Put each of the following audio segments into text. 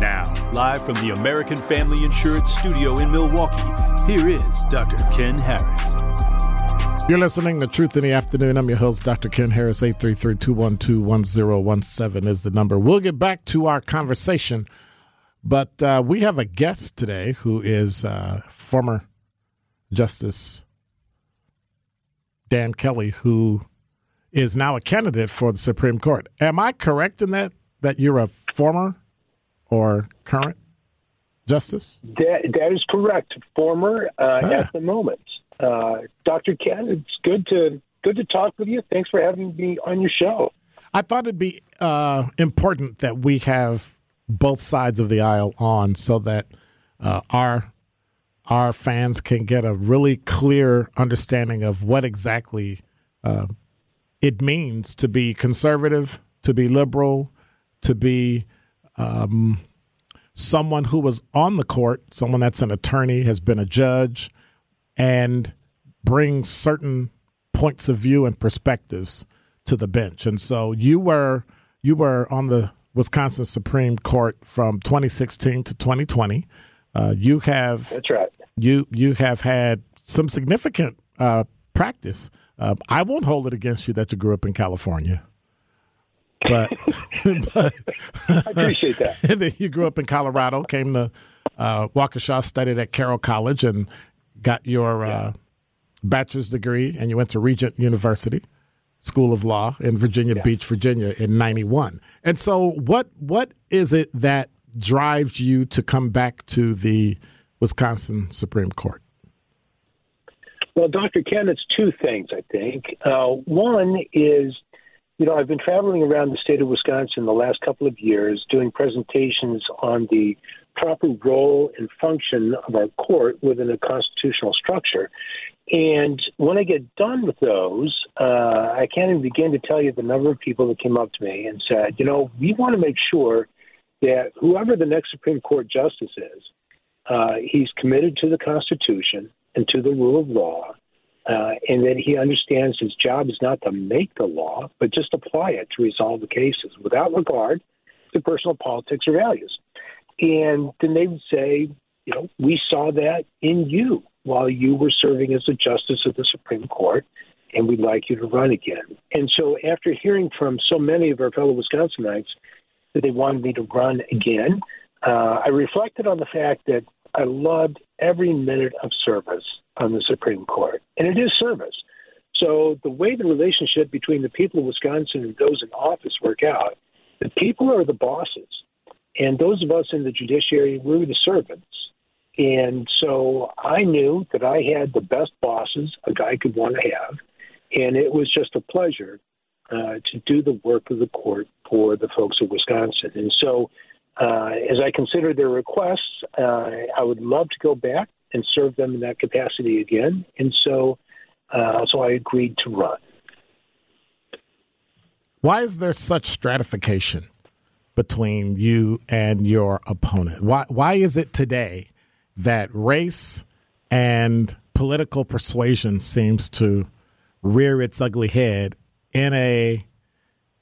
Now, live from the American Family Insurance Studio in Milwaukee, here is Dr. Ken Harris. You're listening to Truth in the Afternoon. I'm your host, Dr. Ken Harris. 833-212-1017 is the number. We'll get back to our conversation, but uh, we have a guest today who is uh, former Justice Dan Kelly, who is now a candidate for the Supreme Court. Am I correct in that, that you're a former or current justice? That, that is correct. Former uh, Ah. at the moment. Uh, Dr. Ken, it's good to good to talk with you. Thanks for having me on your show. I thought it'd be uh, important that we have both sides of the aisle on so that uh, our our fans can get a really clear understanding of what exactly uh, it means to be conservative, to be liberal, to be um, someone who was on the court, someone that's an attorney, has been a judge, and brings certain points of view and perspectives to the bench. And so you were you were on the Wisconsin Supreme Court from 2016 to 2020. Uh, you have That's right. you you have had some significant uh, practice. Uh, I won't hold it against you that you grew up in California, but, but I appreciate that. and then you grew up in Colorado, came to uh, Waukesha, studied at Carroll College, and got your uh, bachelor's degree, and you went to Regent University School of Law in Virginia Beach, Virginia, in '91. And so, what what is it that drives you to come back to the Wisconsin Supreme Court? Well, Dr. Ken, it's two things, I think. Uh, one is, you know, I've been traveling around the state of Wisconsin the last couple of years doing presentations on the proper role and function of our court within a constitutional structure. And when I get done with those, uh, I can't even begin to tell you the number of people that came up to me and said, you know, we want to make sure that whoever the next Supreme Court justice is, uh, he's committed to the Constitution and to the rule of law, uh, and that he understands his job is not to make the law, but just apply it to resolve the cases without regard to personal politics or values. And then they would say, you know, we saw that in you while you were serving as a justice of the Supreme Court, and we'd like you to run again. And so, after hearing from so many of our fellow Wisconsinites that they wanted me to run again, uh, I reflected on the fact that I loved every minute of service on the Supreme Court, and it is service. So the way the relationship between the people of Wisconsin and those in office work out, the people are the bosses, and those of us in the judiciary we're the servants. And so I knew that I had the best bosses a guy could want to have, and it was just a pleasure uh, to do the work of the court for the folks of Wisconsin. And so, uh, as I consider their requests, uh, I would love to go back and serve them in that capacity again. And so, uh, so I agreed to run. Why is there such stratification between you and your opponent? Why why is it today that race and political persuasion seems to rear its ugly head in a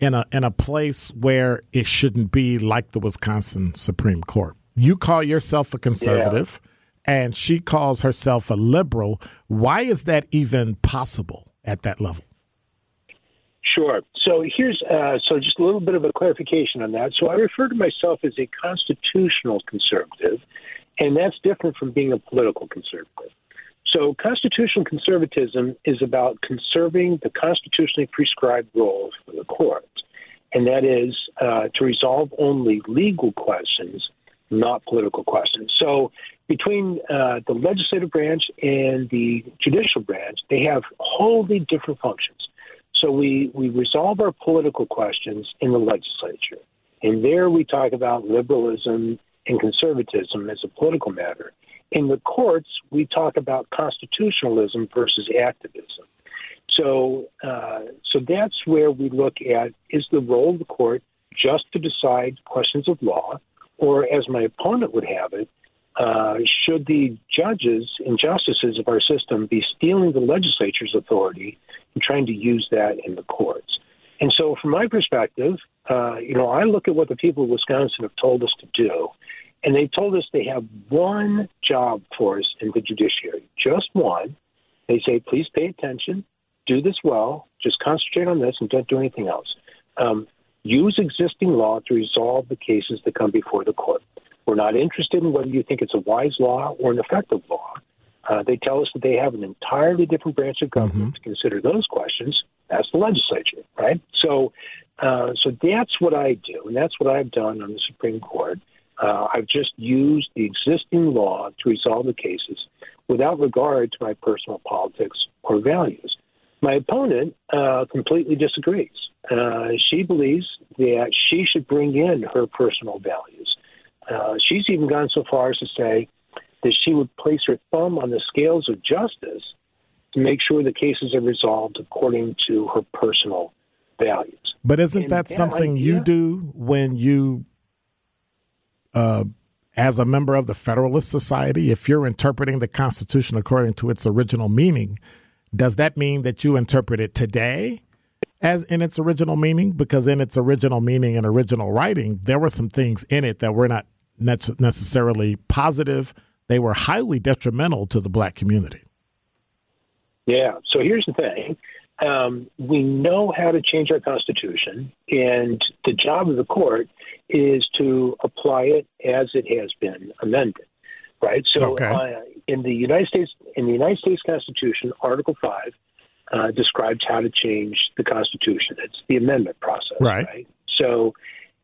in a in a place where it shouldn't be like the Wisconsin Supreme Court. You call yourself a conservative yeah. and she calls herself a liberal. Why is that even possible at that level? Sure. So here's uh, so just a little bit of a clarification on that. So I refer to myself as a constitutional conservative, and that's different from being a political conservative. So constitutional conservatism is about conserving the constitutionally prescribed role for the court, and that is uh, to resolve only legal questions, not political questions. So between uh, the legislative branch and the judicial branch, they have wholly different functions. So we, we resolve our political questions in the legislature. And there we talk about liberalism and conservatism as a political matter. In the courts, we talk about constitutionalism versus activism. So, uh, so that's where we look at is the role of the court just to decide questions of law, or as my opponent would have it, uh, should the judges and justices of our system be stealing the legislature's authority and trying to use that in the courts? And so, from my perspective, uh, you know, I look at what the people of Wisconsin have told us to do, and they told us they have one job for us in the judiciary, just one. They say, please pay attention, do this well, just concentrate on this, and don't do anything else. Um, use existing law to resolve the cases that come before the court. We're not interested in whether you think it's a wise law or an effective law. Uh, they tell us that they have an entirely different branch of government mm-hmm. to consider those questions. That's the legislature, right? So, uh, so that's what I do, and that's what I've done on the Supreme Court. Uh, I've just used the existing law to resolve the cases without regard to my personal politics or values. My opponent uh, completely disagrees. Uh, she believes that she should bring in her personal values. Uh, she's even gone so far as to say that she would place her thumb on the scales of justice to make sure the cases are resolved according to her personal values. But isn't and that something idea, you do when you, uh, as a member of the Federalist Society, if you're interpreting the Constitution according to its original meaning, does that mean that you interpret it today as in its original meaning? Because in its original meaning and original writing, there were some things in it that were not necessarily positive. They were highly detrimental to the black community. Yeah. So here's the thing. Um, we know how to change our constitution, and the job of the court is to apply it as it has been amended. Right. So, okay. uh, in the United States, in the United States Constitution, Article Five uh, describes how to change the Constitution. It's the amendment process. Right. right? So,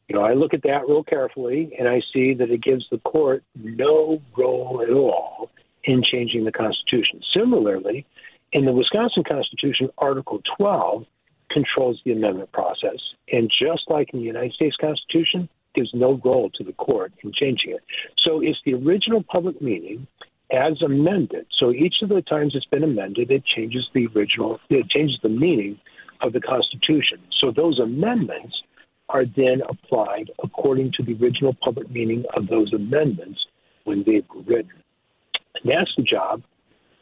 you know, I look at that real carefully and I see that it gives the court no role at all in changing the Constitution. Similarly, in the Wisconsin Constitution, Article 12 controls the amendment process. And just like in the United States Constitution, gives no role to the court in changing it. So it's the original public meaning as amended. So each of the times it's been amended, it changes the original, it changes the meaning of the Constitution. So those amendments are then applied according to the original public meaning of those amendments when they were written. And that's the job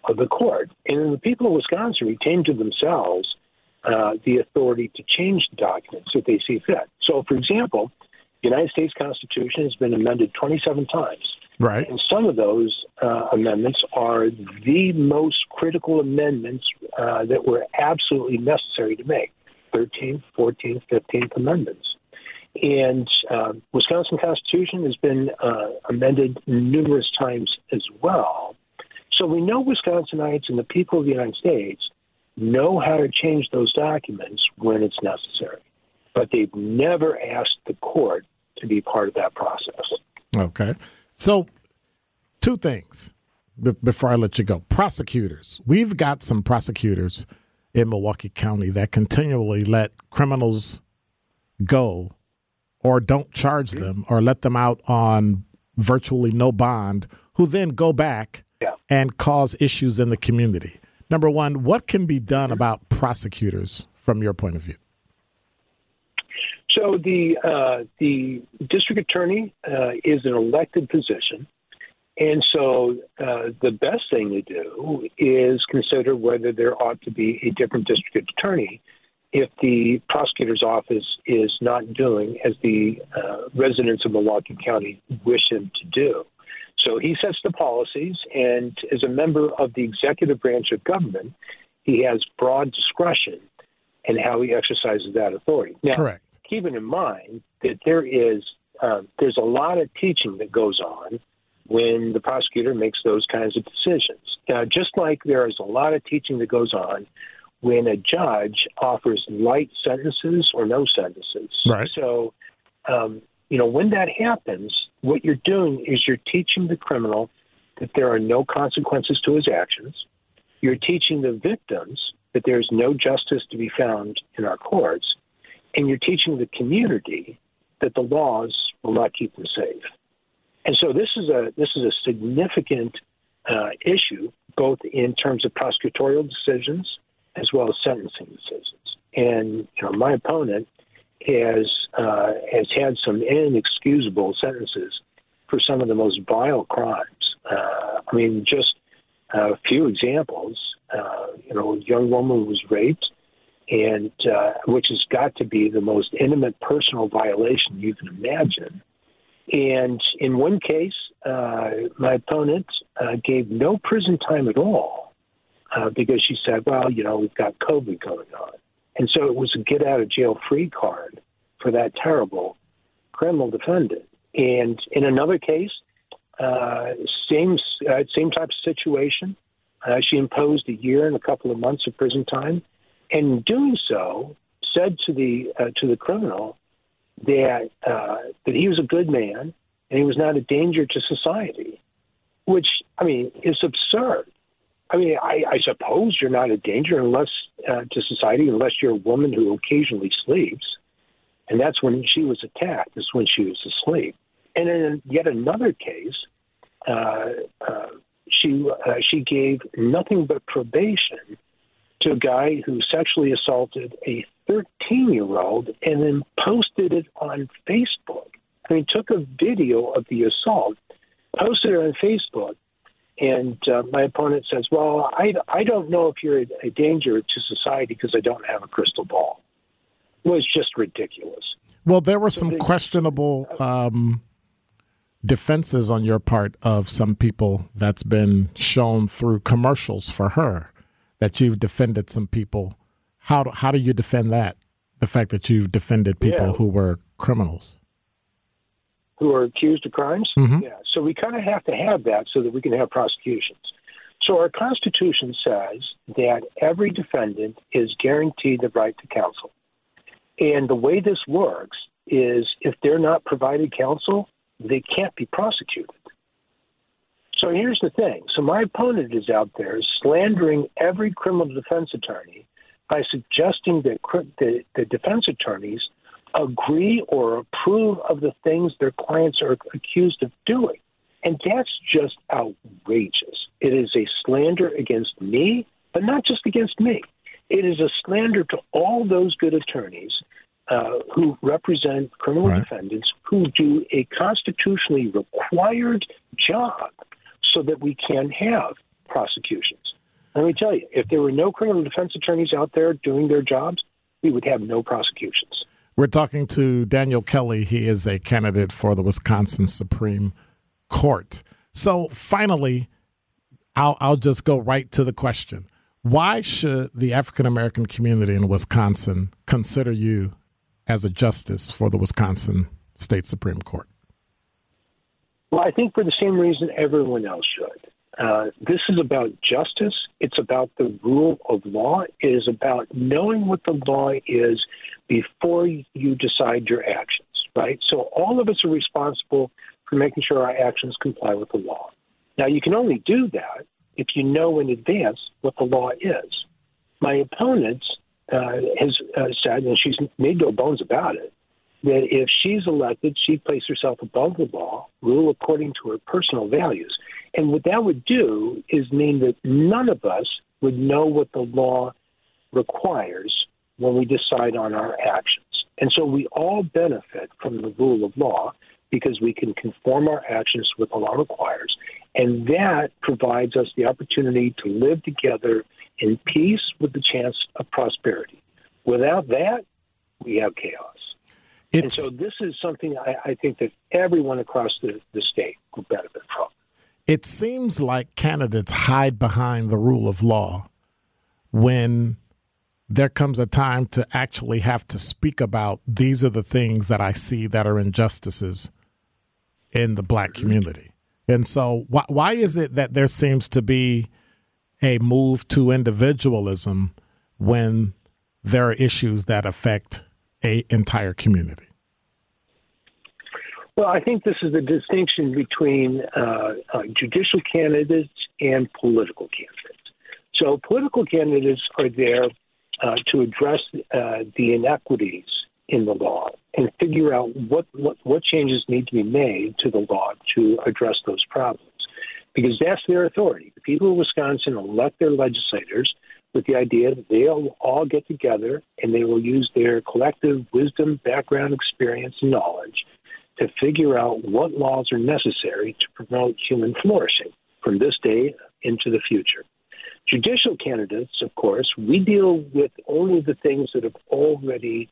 of the court. And the people of Wisconsin retain to themselves uh, the authority to change the documents if they see fit. So, for example, the United States Constitution has been amended 27 times. Right. And some of those uh, amendments are the most critical amendments uh, that were absolutely necessary to make 13th, 14th, 15th amendments. And uh, Wisconsin Constitution has been uh, amended numerous times as well. So we know Wisconsinites and the people of the United States know how to change those documents when it's necessary, but they've never asked the court to be part of that process. Okay. So, two things before I let you go. Prosecutors. We've got some prosecutors in Milwaukee County that continually let criminals go or don't charge mm-hmm. them or let them out on virtually no bond, who then go back yeah. and cause issues in the community. Number one, what can be done about prosecutors from your point of view? So the uh, the district attorney uh, is an elected position, And so uh, the best thing to do is consider whether there ought to be a different district attorney if the prosecutor's office is not doing as the uh, residents of Milwaukee County wish him to do. So he sets the policies, and as a member of the executive branch of government, he has broad discretion in how he exercises that authority. Now, Correct. keeping in mind that there is uh, there's a lot of teaching that goes on when the prosecutor makes those kinds of decisions. Now, just like there is a lot of teaching that goes on when a judge offers light sentences or no sentences. Right. So, um, you know, when that happens, what you're doing is you're teaching the criminal that there are no consequences to his actions. You're teaching the victims that there's no justice to be found in our courts. And you're teaching the community that the laws will not keep them safe. And so this is a this is a significant uh, issue, both in terms of prosecutorial decisions as well as sentencing decisions. And you know, my opponent has uh, has had some inexcusable sentences for some of the most vile crimes. Uh, I mean, just a few examples. Uh, you know, a young woman was raped, and uh, which has got to be the most intimate personal violation you can imagine. And in one case, uh, my opponent gave no prison time at all because she said, well, you know, we've got COVID going on. And so it was a get out of jail free card for that terrible criminal defendant. And in another case, uh, same uh, same type of situation. Uh, she imposed a year and a couple of months of prison time, and in doing so, said to the uh, to the criminal that uh, that he was a good man and he was not a danger to society, which I mean is absurd. I mean, I, I suppose you're not a danger unless uh, to society unless you're a woman who occasionally sleeps, and that's when she was attacked. Is when she was asleep. And in yet another case, uh, uh, she uh, she gave nothing but probation to a guy who sexually assaulted a 13 year old and then posted it on Facebook. I mean, took a video of the assault, posted it on Facebook, and uh, my opponent says, "Well, I, I don't know if you're a, a danger to society because I don't have a crystal ball." It was just ridiculous. Well, there were some questionable um, defenses on your part of some people that's been shown through commercials for her that you've defended some people. How do, how do you defend that? The fact that you've defended people Yeah. who were criminals. Who are accused of crimes. Mhm. Yeah, so we kind of have to have that so that we can have prosecutions. So our Constitution says that every defendant is guaranteed the right to counsel. And the way this works is if they're not provided counsel, they can't be prosecuted. So here's the thing. So my opponent is out there slandering every criminal defense attorney by suggesting that the, the defense attorneys agree or approve of the things their clients are accused of doing. And that's just outrageous. It is a slander against me, but not just against me. It is a slander to all those good attorneys uh, who represent criminal Right. defendants who do a constitutionally required job so that we can have prosecutions. Let me tell you, if there were no criminal defense attorneys out there doing their jobs, we would have no prosecutions. We're talking to Daniel Kelly. He is a candidate for the Wisconsin Supreme Court. So finally, I'll, I'll just go right to the question. Why should the African American community in Wisconsin consider you as a justice for the Wisconsin State Supreme Court? Well, I think for the same reason everyone else should. Uh, this is about justice. It's about the rule of law. It is about knowing what the law is before you decide your actions, right? So all of us are responsible for making sure our actions comply with the law. Now, you can only do that if you know in advance what the law is. My opponent uh, has uh, said, and she's made no bones about it, that if she's elected, she'd place herself above the law, rule according to her personal values. And what that would do is mean that none of us would know what the law requires when we decide on our actions. And so we all benefit from the rule of law because we can conform our actions to what the law requires. And that provides us the opportunity to live together in peace with the chance of prosperity. Without that, we have chaos. It's, and so this is something I, I think that everyone across the, the state will benefit from. It seems like candidates hide behind the rule of law when there comes a time to actually have to speak about these are the things that I see that are injustices in the black mm-hmm. community. And so, why, why is it that there seems to be a move to individualism when there are issues that affect a entire community? Well, I think this is the distinction between uh, uh, judicial candidates and political candidates. So, political candidates are there uh, to address uh, the inequities in the law and figure out what, what, what changes need to be made to the law to address those problems. Because that's their authority. The people of Wisconsin elect their legislators with the idea that they'll all get together and they will use their collective wisdom, background, experience, and knowledge to figure out what laws are necessary to promote human flourishing from this day into the future. Judicial candidates, of course, we deal with only the things that have already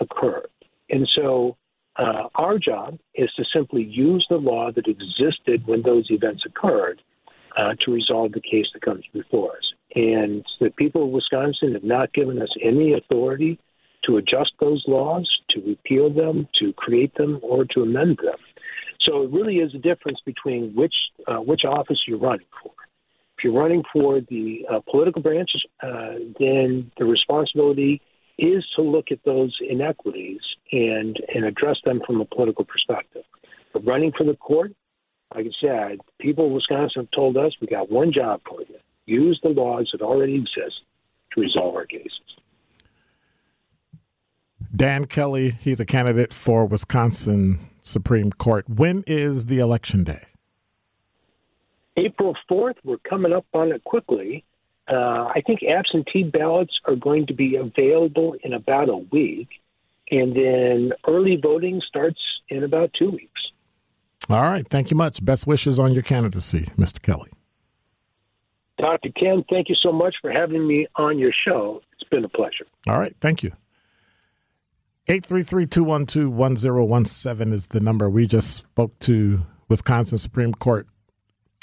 occurred. And so uh, our job is to simply use the law that existed when those events occurred uh, to resolve the case that comes before us. And the people of Wisconsin have not given us any authority to adjust those laws, to repeal them, to create them, or to amend them. So it really is a difference between which uh, which office you're running for. If you're running for the uh, political branch, uh, then the responsibility is to look at those inequities and and address them from a political perspective. But running for the court, like I said, people in Wisconsin have told us we got one job for you: use the laws that already exist to resolve our cases. Dan Kelly, he's a candidate for Wisconsin Supreme Court. When is the election day? April 4th. We're coming up on it quickly. Uh, I think absentee ballots are going to be available in about a week, and then early voting starts in about two weeks. All right. Thank you much. Best wishes on your candidacy, Mr. Kelly. Dr. Ken, thank you so much for having me on your show. It's been a pleasure. All right. Thank you. 833-212-1017 is the number. We just spoke to Wisconsin Supreme Court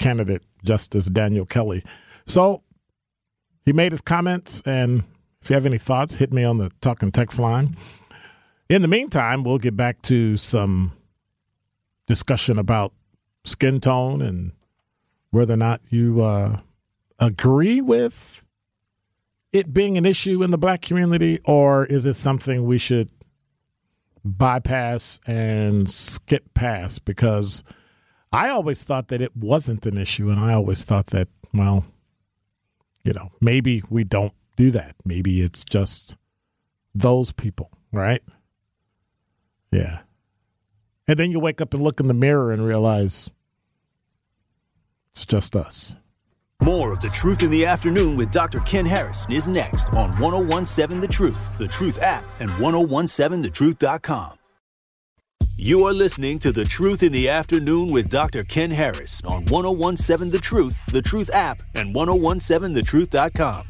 candidate Justice Daniel Kelly. So he made his comments, and if you have any thoughts, hit me on the talking text line. In the meantime, we'll get back to some discussion about skin tone and whether or not you uh, agree with it being an issue in the black community, or is it something we should bypass and skip past? Because I always thought that it wasn't an issue, and I always thought that, well, you know, maybe we don't do that. Maybe it's just those people, right? Yeah. And then you wake up and look in the mirror and realize it's just us. More of The Truth in the Afternoon with Dr. Ken Harris is next on 1017 The Truth, The Truth app, and 1017thetruth.com. You are listening to The Truth in the Afternoon with Dr. Ken Harris on 1017 The Truth, The Truth app, and 1017thetruth.com.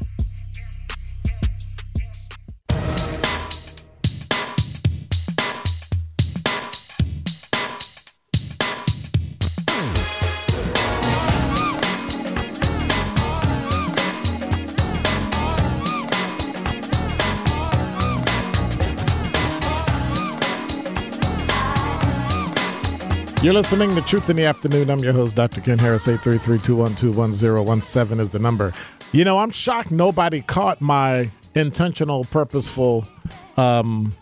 You're listening to Truth in the Afternoon. I'm your host, Dr. Ken Harris. 833-212-1017 is the number. You know, I'm shocked nobody caught my intentional, purposeful um,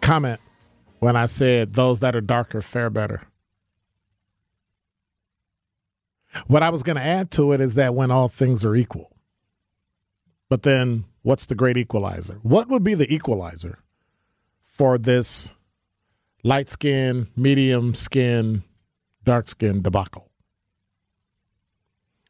comment when I said those that are darker fare better. What I was going to add to it is that when all things are equal. But then what's the great equalizer? What would be the equalizer for this light skin, medium skin, dark skin debacle.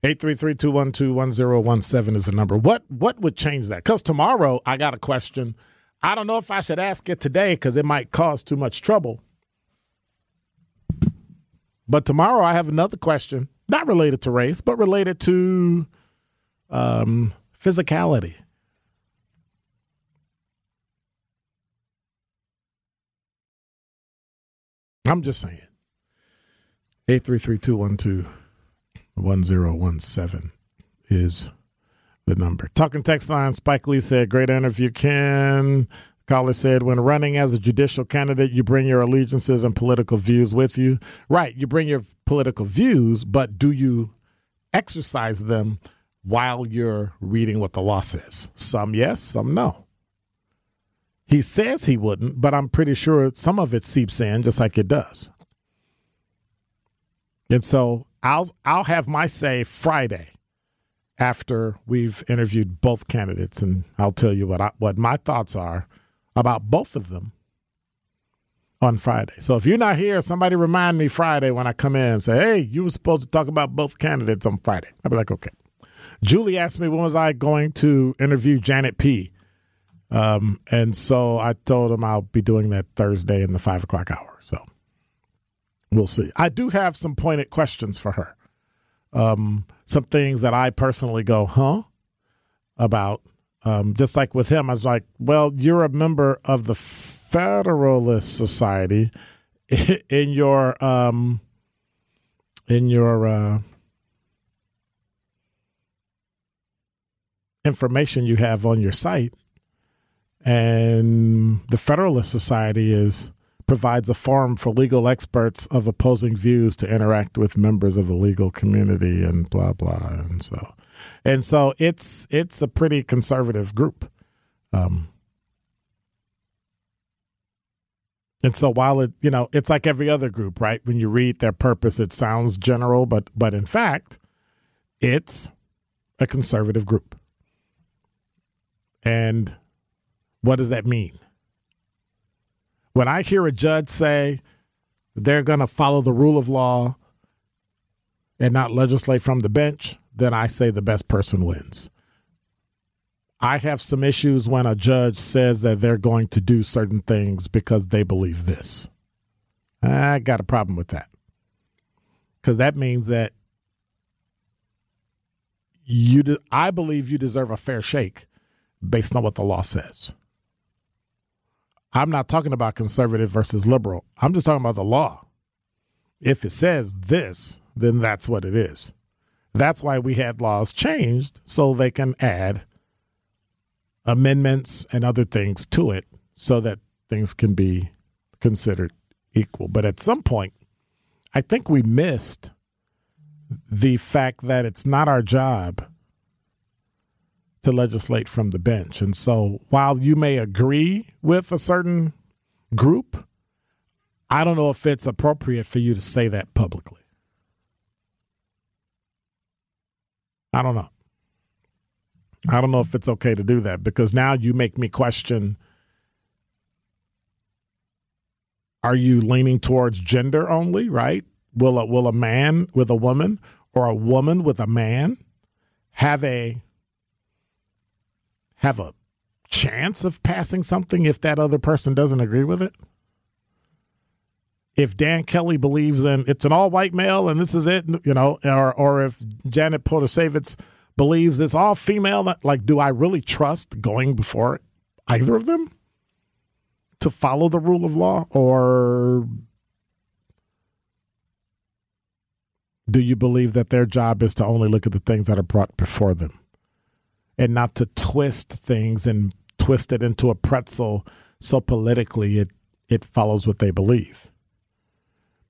833-212-1017 is the number. What what would change that? Because tomorrow I got a question. I don't know if I should ask it today because it might cause too much trouble. But tomorrow I have another question not related to race, but related to um, physicality. I'm just saying. 833-212-1017 is the number. Talking text line, Spike Lee said, great interview, Ken. Caller said, when running as a judicial candidate, you bring your allegiances and political views with you. Right, you bring your political views, but do you exercise them while you're reading what the law says? Some yes, some no. He says he wouldn't, but I'm pretty sure some of it seeps in just like it does. And so I'll I'll have my say Friday after we've interviewed both candidates, and I'll tell you what I, what my thoughts are about both of them on Friday. So if you're not here, somebody remind me Friday when I come in and say, "Hey, you were supposed to talk about both candidates on Friday." I'll be like, "Okay." Julie asked me when was I going to interview Janet P. Um, and so I told him I'll be doing that Thursday in the five o'clock hour. So we'll see. I do have some pointed questions for her. Um, some things that I personally go, huh? About. Um, just like with him, I was like, well, you're a member of the Federalist Society in your um, in your uh, information you have on your site, and the Federalist Society is provides a forum for legal experts of opposing views to interact with members of the legal community and blah blah and so. And so it's it's a pretty conservative group. Um and so while it you know it's like every other group right? When you read their purpose it sounds general but but in fact it's a conservative group. And what does that mean when I hear a judge say they're going to follow the rule of law and not legislate from the bench, then I say the best person wins. I have some issues when a judge says that they're going to do certain things because they believe this. I got a problem with that. Because that means that you de- I believe you deserve a fair shake based on what the law says. I'm not talking about conservative versus liberal. I'm just talking about the law. If it says this, then that's what it is. That's why we had laws changed so they can add amendments and other things to it so that things can be considered equal. But at some point, I think we missed the fact that it's not our job to legislate from the bench. And so while you may agree with a certain group, I don't know if it's appropriate for you to say that publicly. I don't know. I don't know if it's okay to do that because now you make me question are you leaning towards gender only, right? Will a, will a man with a woman or a woman with a man have a have a chance of passing something if that other person doesn't agree with it? If Dan Kelly believes in it's an all white male and this is it, you know, or or if Janet Protasiewicz believes it's all female, like, do I really trust going before either of them to follow the rule of law, or do you believe that their job is to only look at the things that are brought before them? And not to twist things and twist it into a pretzel so politically it it follows what they believe.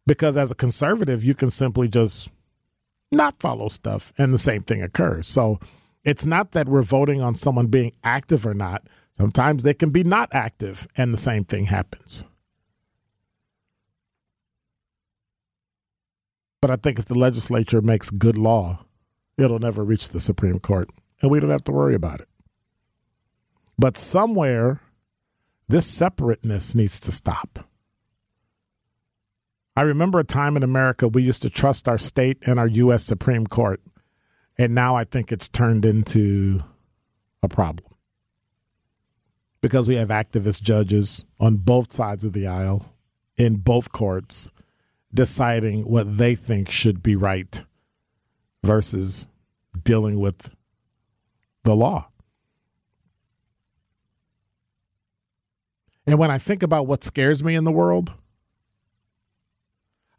Because as a conservative, you can simply just not follow stuff and the same thing occurs. So it's not that we're voting on someone being active or not. Sometimes they can be not active and the same thing happens. But I think if the legislature makes good law, it'll never reach the Supreme Court and we don't have to worry about it. But somewhere, this separateness needs to stop. I remember a time in America we used to trust our state and our U.S. Supreme Court, and now I think it's turned into a problem because we have activist judges on both sides of the aisle in both courts deciding what they think should be right versus dealing with the law. And when I think about what scares me in the world,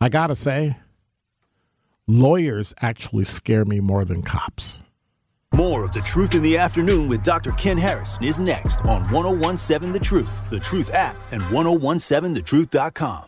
I got to say, lawyers actually scare me more than cops. More of The Truth in the Afternoon with Dr. Ken Harris is next on 1017 The Truth, The Truth app, and 1017thetruth.com.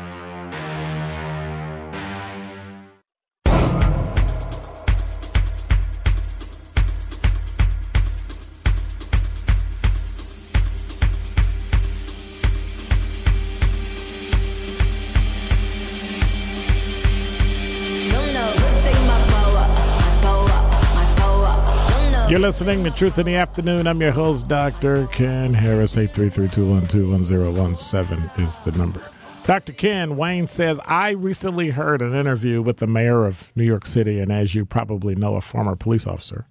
You're listening to Truth in the Afternoon. I'm your host, Dr. Ken Harris. 833-212-1017 is the number. Dr. Ken, Wayne says, I recently heard an interview with the mayor of New York City, and as you probably know, a former police officer.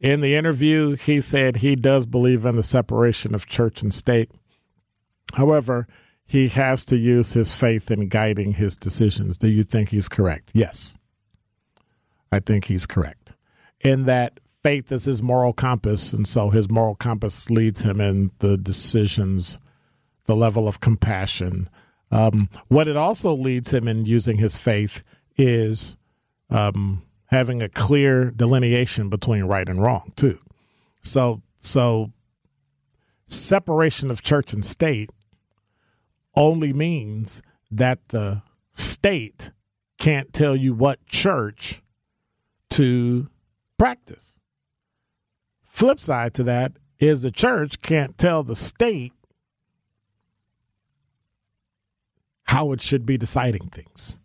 In the interview, he said he does believe in the separation of church and state. However, he has to use his faith in guiding his decisions. Do you think he's correct? Yes. I think he's correct. In that faith is his moral compass, and so his moral compass leads him in the decisions, the level of compassion. Um, what it also leads him in using his faith is um, having a clear delineation between right and wrong, too. So, so separation of church and state only means that the state can't tell you what church to practice. Flip side to that is the church can't tell the state how it should be deciding things.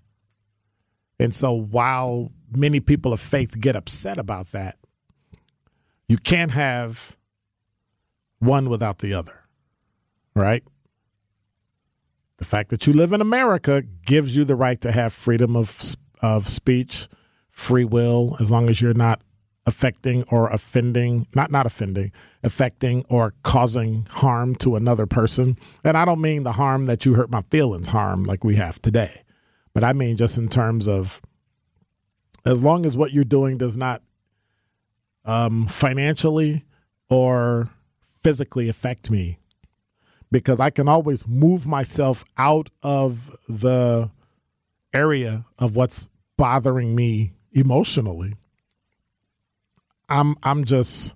And so while many people of faith get upset about that, you can't have one without the other, right? The fact that you live in America gives you the right to have freedom of of speech, free will, as long as you're not affecting or offending, not not offending, affecting or causing harm to another person. And I don't mean the harm that you hurt my feelings harm like we have today. But I mean just in terms of as long as what you're doing does not um, financially or physically affect me, because I can always move myself out of the area of what's bothering me emotionally I'm I'm just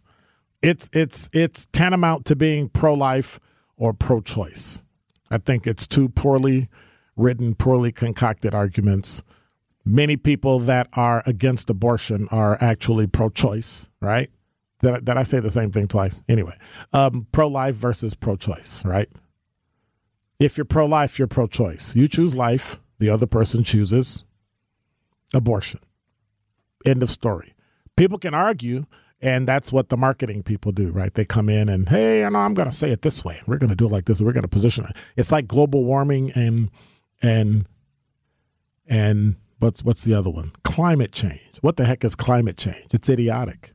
it's it's it's tantamount to being pro life or pro choice. I think it's two poorly written, poorly concocted arguments. Many people that are against abortion are actually pro choice, right? Did did I say the same thing twice? Anyway, um, pro life versus pro choice, right? If you're pro life, you're pro choice. You choose life, the other person chooses abortion. End of story people can argue and that's what the marketing people do, right? They come in and, hey, you know, I'm going to say it this way. We're going to do it like this. We're going to position it. It's like global warming and and and what's what's the other one? Climate change. What the heck is climate change? It's idiotic.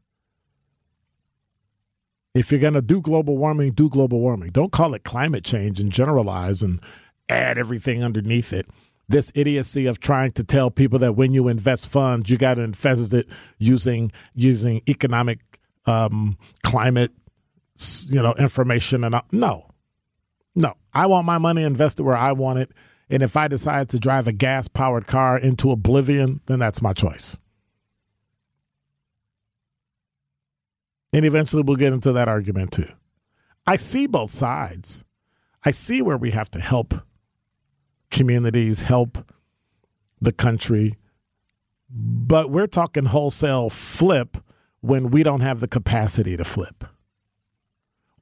If you're going to do global warming, do global warming. Don't call it climate change and generalize and add everything underneath it this idiocy of trying to tell people that when you invest funds, you got to invest it using using economic um, climate, you know, information and no, no. I want my money invested where I want it, and if I decide to drive a gas powered car into oblivion, then that's my choice. And eventually, we'll get into that argument too. I see both sides. I see where we have to help communities, help the country. But we're talking wholesale flip when we don't have the capacity to flip.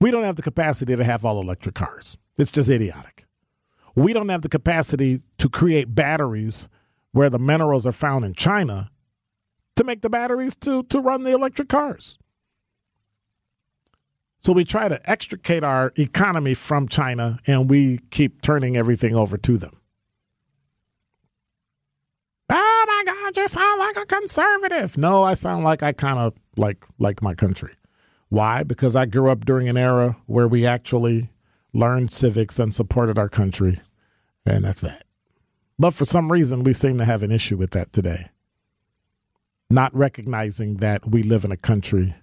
We don't have the capacity to have all electric cars. It's just idiotic. We don't have the capacity to create batteries where the minerals are found in China to make the batteries to, to run the electric cars. So we try to extricate our economy from China and we keep turning everything over to them. Oh my God, you sound like a conservative. No, I sound like I kind of like like my country. Why? Because I grew up during an era where we actually learned civics, and supported our country. And that's that. But for some reason, we seem to have an issue with that today. Not recognizing that we live in a country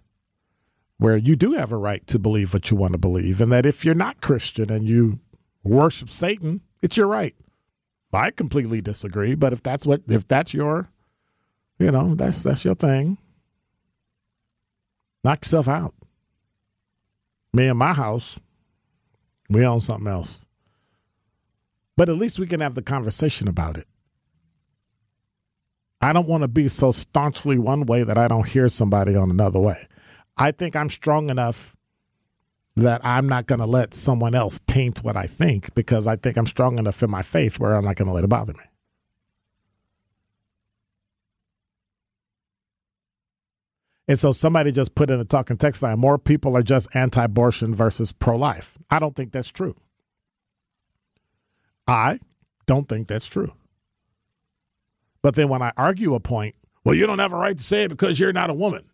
where you do have a right to believe what you want to believe, and that if you're not Christian and you worship Satan, it's your right. I completely disagree, but if that's what if that's your you know, that's that's your thing. Knock yourself out. Me and my house, we own something else. But at least we can have the conversation about it. I don't want to be so staunchly one way that I don't hear somebody on another way. I think I'm strong enough that I'm not going to let someone else taint what I think because I think I'm strong enough in my faith where I'm not going to let it bother me. And so somebody just put in a talking text line more people are just anti abortion versus pro life. I don't think that's true. I don't think that's true. But then when I argue a point, well, you don't have a right to say it because you're not a woman.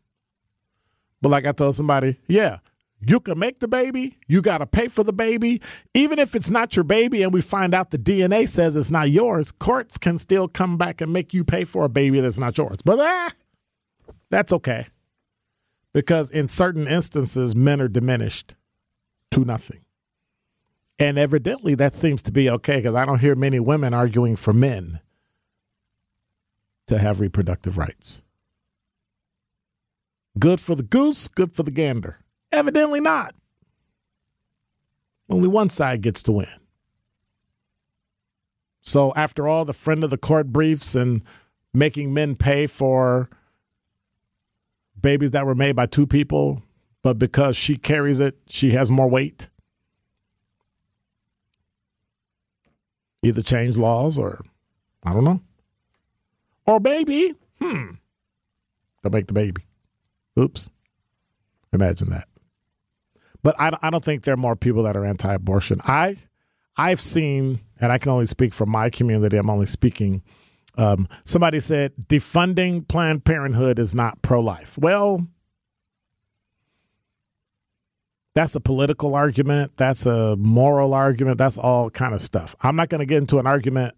But like I told somebody, yeah, you can make the baby, you got to pay for the baby. Even if it's not your baby and we find out the DNA says it's not yours, courts can still come back and make you pay for a baby that's not yours. But ah, that's okay. Because in certain instances, men are diminished to nothing. And evidently, that seems to be okay because I don't hear many women arguing for men to have reproductive rights. Good for the goose, good for the gander. Evidently not. Only one side gets to win. So, after all the friend of the court briefs and making men pay for babies that were made by two people, but because she carries it, she has more weight. Either change laws or I don't know. Or baby, hmm, to make the baby. Oops. Imagine that. But I, I don't think there are more people that are anti-abortion. I, I've seen, and I can only speak for my community. I'm only speaking. Um, somebody said defunding Planned Parenthood is not pro-life. Well, that's a political argument. That's a moral argument. That's all kind of stuff. I'm not going to get into an argument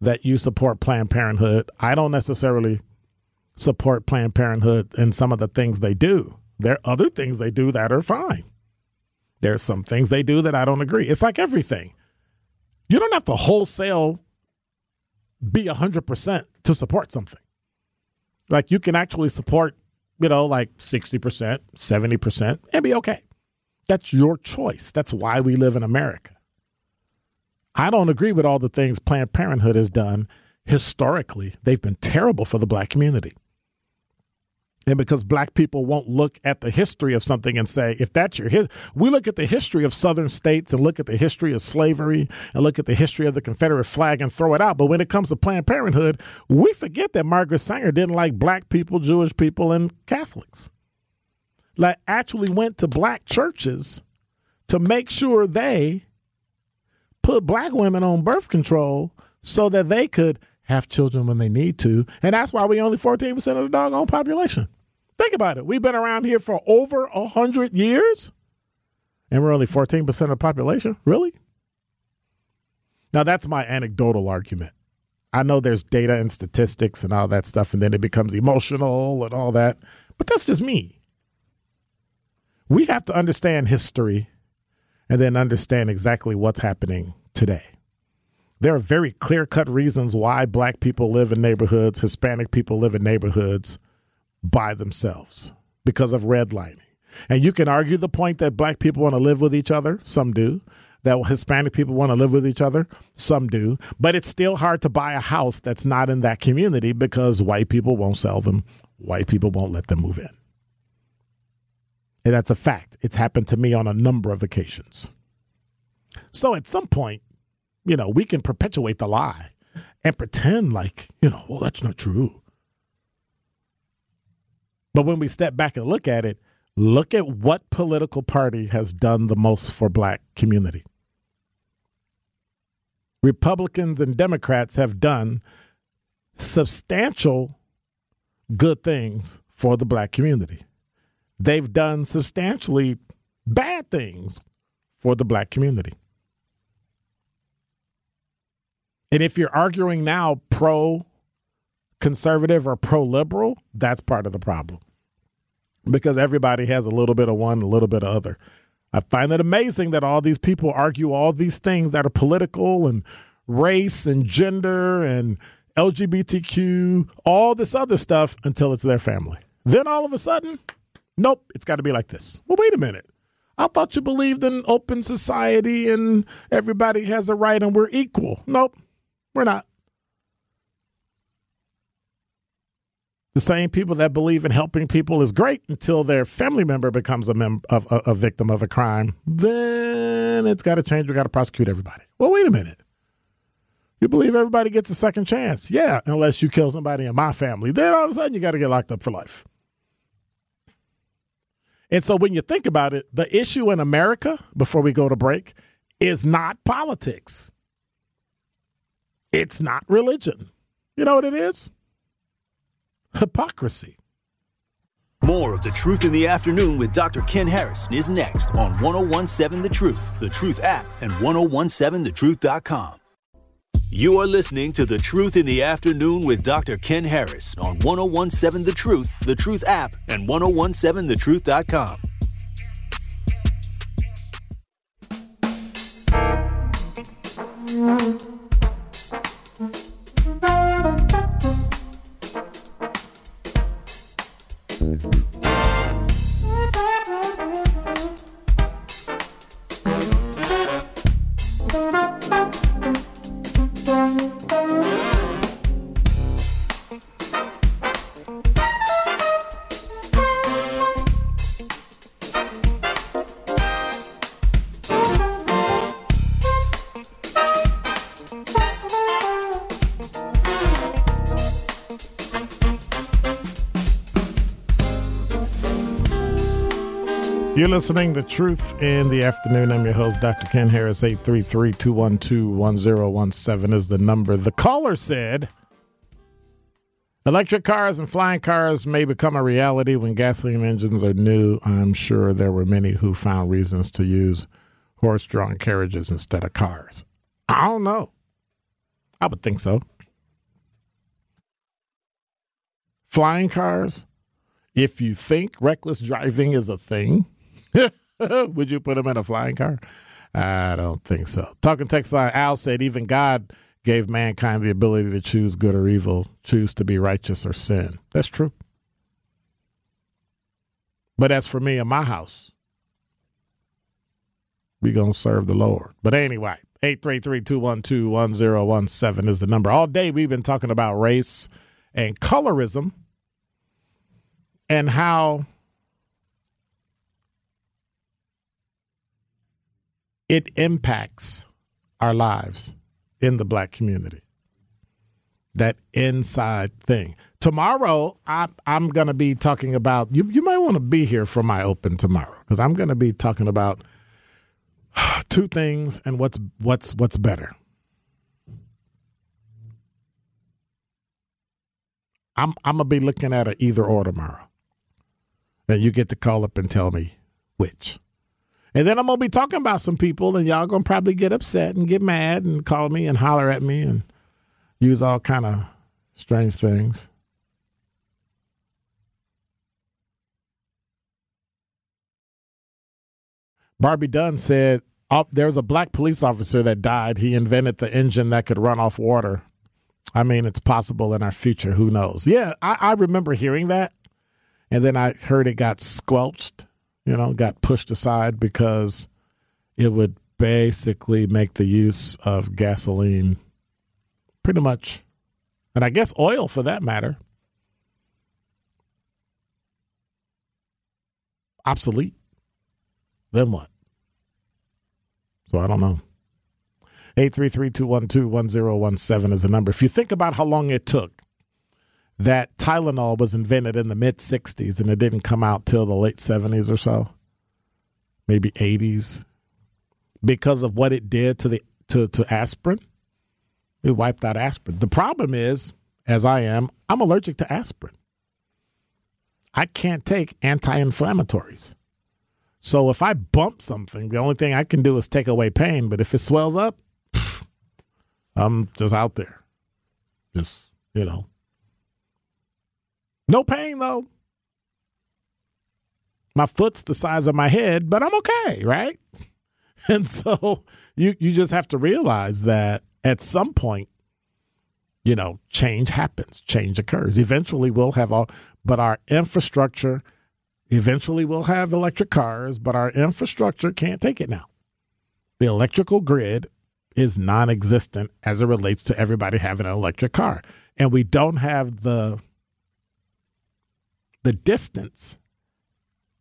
that you support Planned Parenthood. I don't necessarily support Planned Parenthood and some of the things they do. There are other things they do that are fine. There's some things they do that I don't agree. It's like everything. You don't have to wholesale be 100% to support something. Like you can actually support, you know, like 60%, 70% and be okay. That's your choice. That's why we live in America. I don't agree with all the things Planned Parenthood has done historically. They've been terrible for the black community. And because black people won't look at the history of something and say, if that's your his, we look at the history of southern states and look at the history of slavery and look at the history of the Confederate flag and throw it out. But when it comes to Planned Parenthood, we forget that Margaret Sanger didn't like black people, Jewish people, and Catholics like actually went to black churches to make sure they put black women on birth control so that they could have children when they need to. And that's why we only 14% of the doggone population. Think about it. We've been around here for over 100 years and we're only 14% of the population. Really? Now, that's my anecdotal argument. I know there's data and statistics and all that stuff, and then it becomes emotional and all that, but that's just me we have to understand history and then understand exactly what's happening today. There are very clear cut reasons why black people live in neighborhoods, Hispanic people live in neighborhoods by themselves because of redlining. And you can argue the point that black people want to live with each other, some do. That Hispanic people want to live with each other, some do. But it's still hard to buy a house that's not in that community because white people won't sell them, white people won't let them move in. And that's a fact. It's happened to me on a number of occasions. So at some point, you know, we can perpetuate the lie and pretend like, you know, well, that's not true. But when we step back and look at it, look at what political party has done the most for black community. Republicans and Democrats have done substantial good things for the black community they've done substantially bad things for the black community. And if you're arguing now pro conservative or pro liberal, that's part of the problem because everybody has a little bit of one, a little bit of other. I find it amazing that all these people argue all these things that are political and race and gender and LGBTQ, all this other stuff until it's their family. Then all of a sudden, nope, it's got to be like this. Well, wait a minute. I thought you believed in open society and everybody has a right and we're equal. Nope, we're not. The same people that believe in helping people is great until their family member becomes a, mem- of, a, a victim of a crime. Then it's got to change. We got to prosecute everybody. Well, wait a minute. You believe everybody gets a second chance? Yeah, unless you kill somebody in my family. Then all of a sudden you got to get locked up for life. And so when you think about it, the issue in America, before we go to break, is not politics. It's not religion. You know what it is? hypocrisy. More of The Truth in the Afternoon with Dr. Ken Harris is next on 1017 The Truth, The Truth app, and 1017thetruth.com. You are listening to The Truth in the Afternoon with Dr. Ken Harris on 1017 The Truth, The Truth app, and 1017thetruth.com. You're listening to Truth in the Afternoon. I'm your host, Dr. Ken Harris. 833 212 1017 is the number. The caller said electric cars and flying cars may become a reality when gasoline engines are new. I'm sure there were many who found reasons to use horse drawn carriages instead of cars. I don't know. I would think so. Flying cars, if you think reckless driving is a thing, Would you put him in a flying car? I don't think so. Talking text line, Al said even God gave mankind the ability to choose good or evil, choose to be righteous or sin. That's true. But as for me and my house, we gonna serve the Lord. But anyway, 833-212-1017 is the number. All day we've been talking about race and colorism and how it impacts our lives in the black community. That inside thing. Tomorrow, I, I'm going to be talking about. You, you might want to be here for my open tomorrow because I'm going to be talking about two things and what's what's what's better. I'm I'm gonna be looking at an either or tomorrow, and you get to call up and tell me which. And then I'm gonna be talking about some people, and y'all gonna probably get upset and get mad and call me and holler at me and use all kind of strange things. Barbie Dunn said there was a black police officer that died. He invented the engine that could run off water. I mean, it's possible in our future. Who knows? Yeah, I, I remember hearing that. And then I heard it got squelched you know, got pushed aside because it would basically make the use of gasoline pretty much, and I guess oil for that matter, obsolete. Then what? So I don't know. 833-212-1017 is the number. If you think about how long it took that Tylenol was invented in the mid 60s and it didn't come out till the late 70s or so, maybe 80s, because of what it did to the to, to aspirin. It wiped out aspirin. The problem is, as I am, I'm allergic to aspirin. I can't take anti-inflammatories. So if I bump something, the only thing I can do is take away pain. But if it swells up, I'm just out there. Just, you know. No pain though. My foot's the size of my head, but I'm okay, right? And so you you just have to realize that at some point, you know, change happens, change occurs. Eventually we'll have all but our infrastructure eventually we'll have electric cars, but our infrastructure can't take it now. The electrical grid is non-existent as it relates to everybody having an electric car. And we don't have the the distance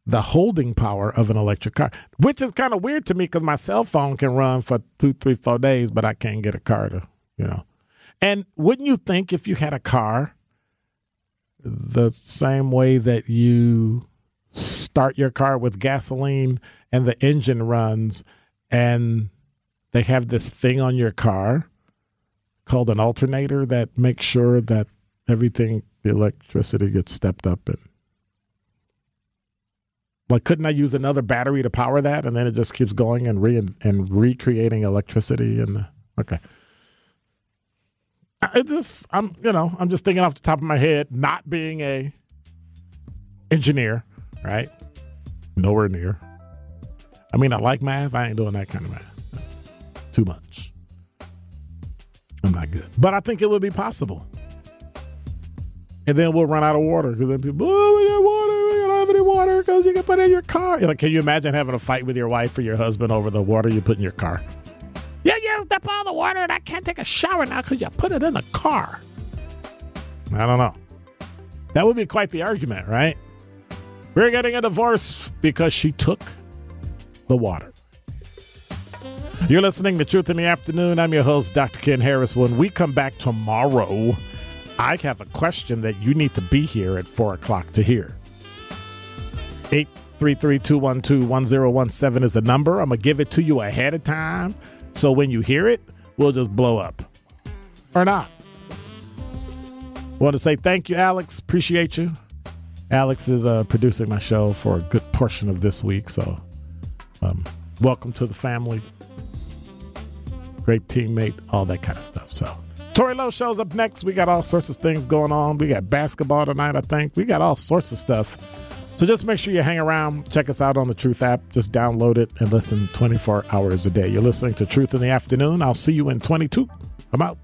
the holding power of an electric car, which is kind of weird to me because my cell phone can run for two, three, four days, but I can't get a car to, you know. And wouldn't you think if you had a car the same way that you start your car with gasoline and the engine runs and they have this thing on your car called an alternator that makes sure that everything the electricity gets stepped up in like, couldn't I use another battery to power that, and then it just keeps going and re and recreating electricity? And okay, it just I'm you know I'm just thinking off the top of my head, not being a engineer, right? Nowhere near. I mean, I like math. I ain't doing that kind of math. That's too much. I'm not good, but I think it would be possible. And then we'll run out of water because then people, oh, we got water water because you can put in your car. Like, can you imagine having a fight with your wife or your husband over the water you put in your car? You used up all the water and I can't take a shower now because you put it in the car. I don't know. That would be quite the argument, right? We're getting a divorce because she took the water. You're listening to Truth in the Afternoon. I'm your host, Dr. Ken Harris. When we come back tomorrow, I have a question that you need to be here at 4 o'clock to hear. 833-212-1017 is the number. I'm going to give it to you ahead of time. So when you hear it, we'll just blow up. Or not. Want to say thank you, Alex. Appreciate you. Alex is uh, producing my show for a good portion of this week. So um, welcome to the family. Great teammate, all that kind of stuff. So Tori Lowe shows up next. We got all sorts of things going on. We got basketball tonight, I think. We got all sorts of stuff. So just make sure you hang around. Check us out on the Truth app. Just download it and listen 24 hours a day. You're listening to Truth in the Afternoon. I'll see you in 22. I'm out.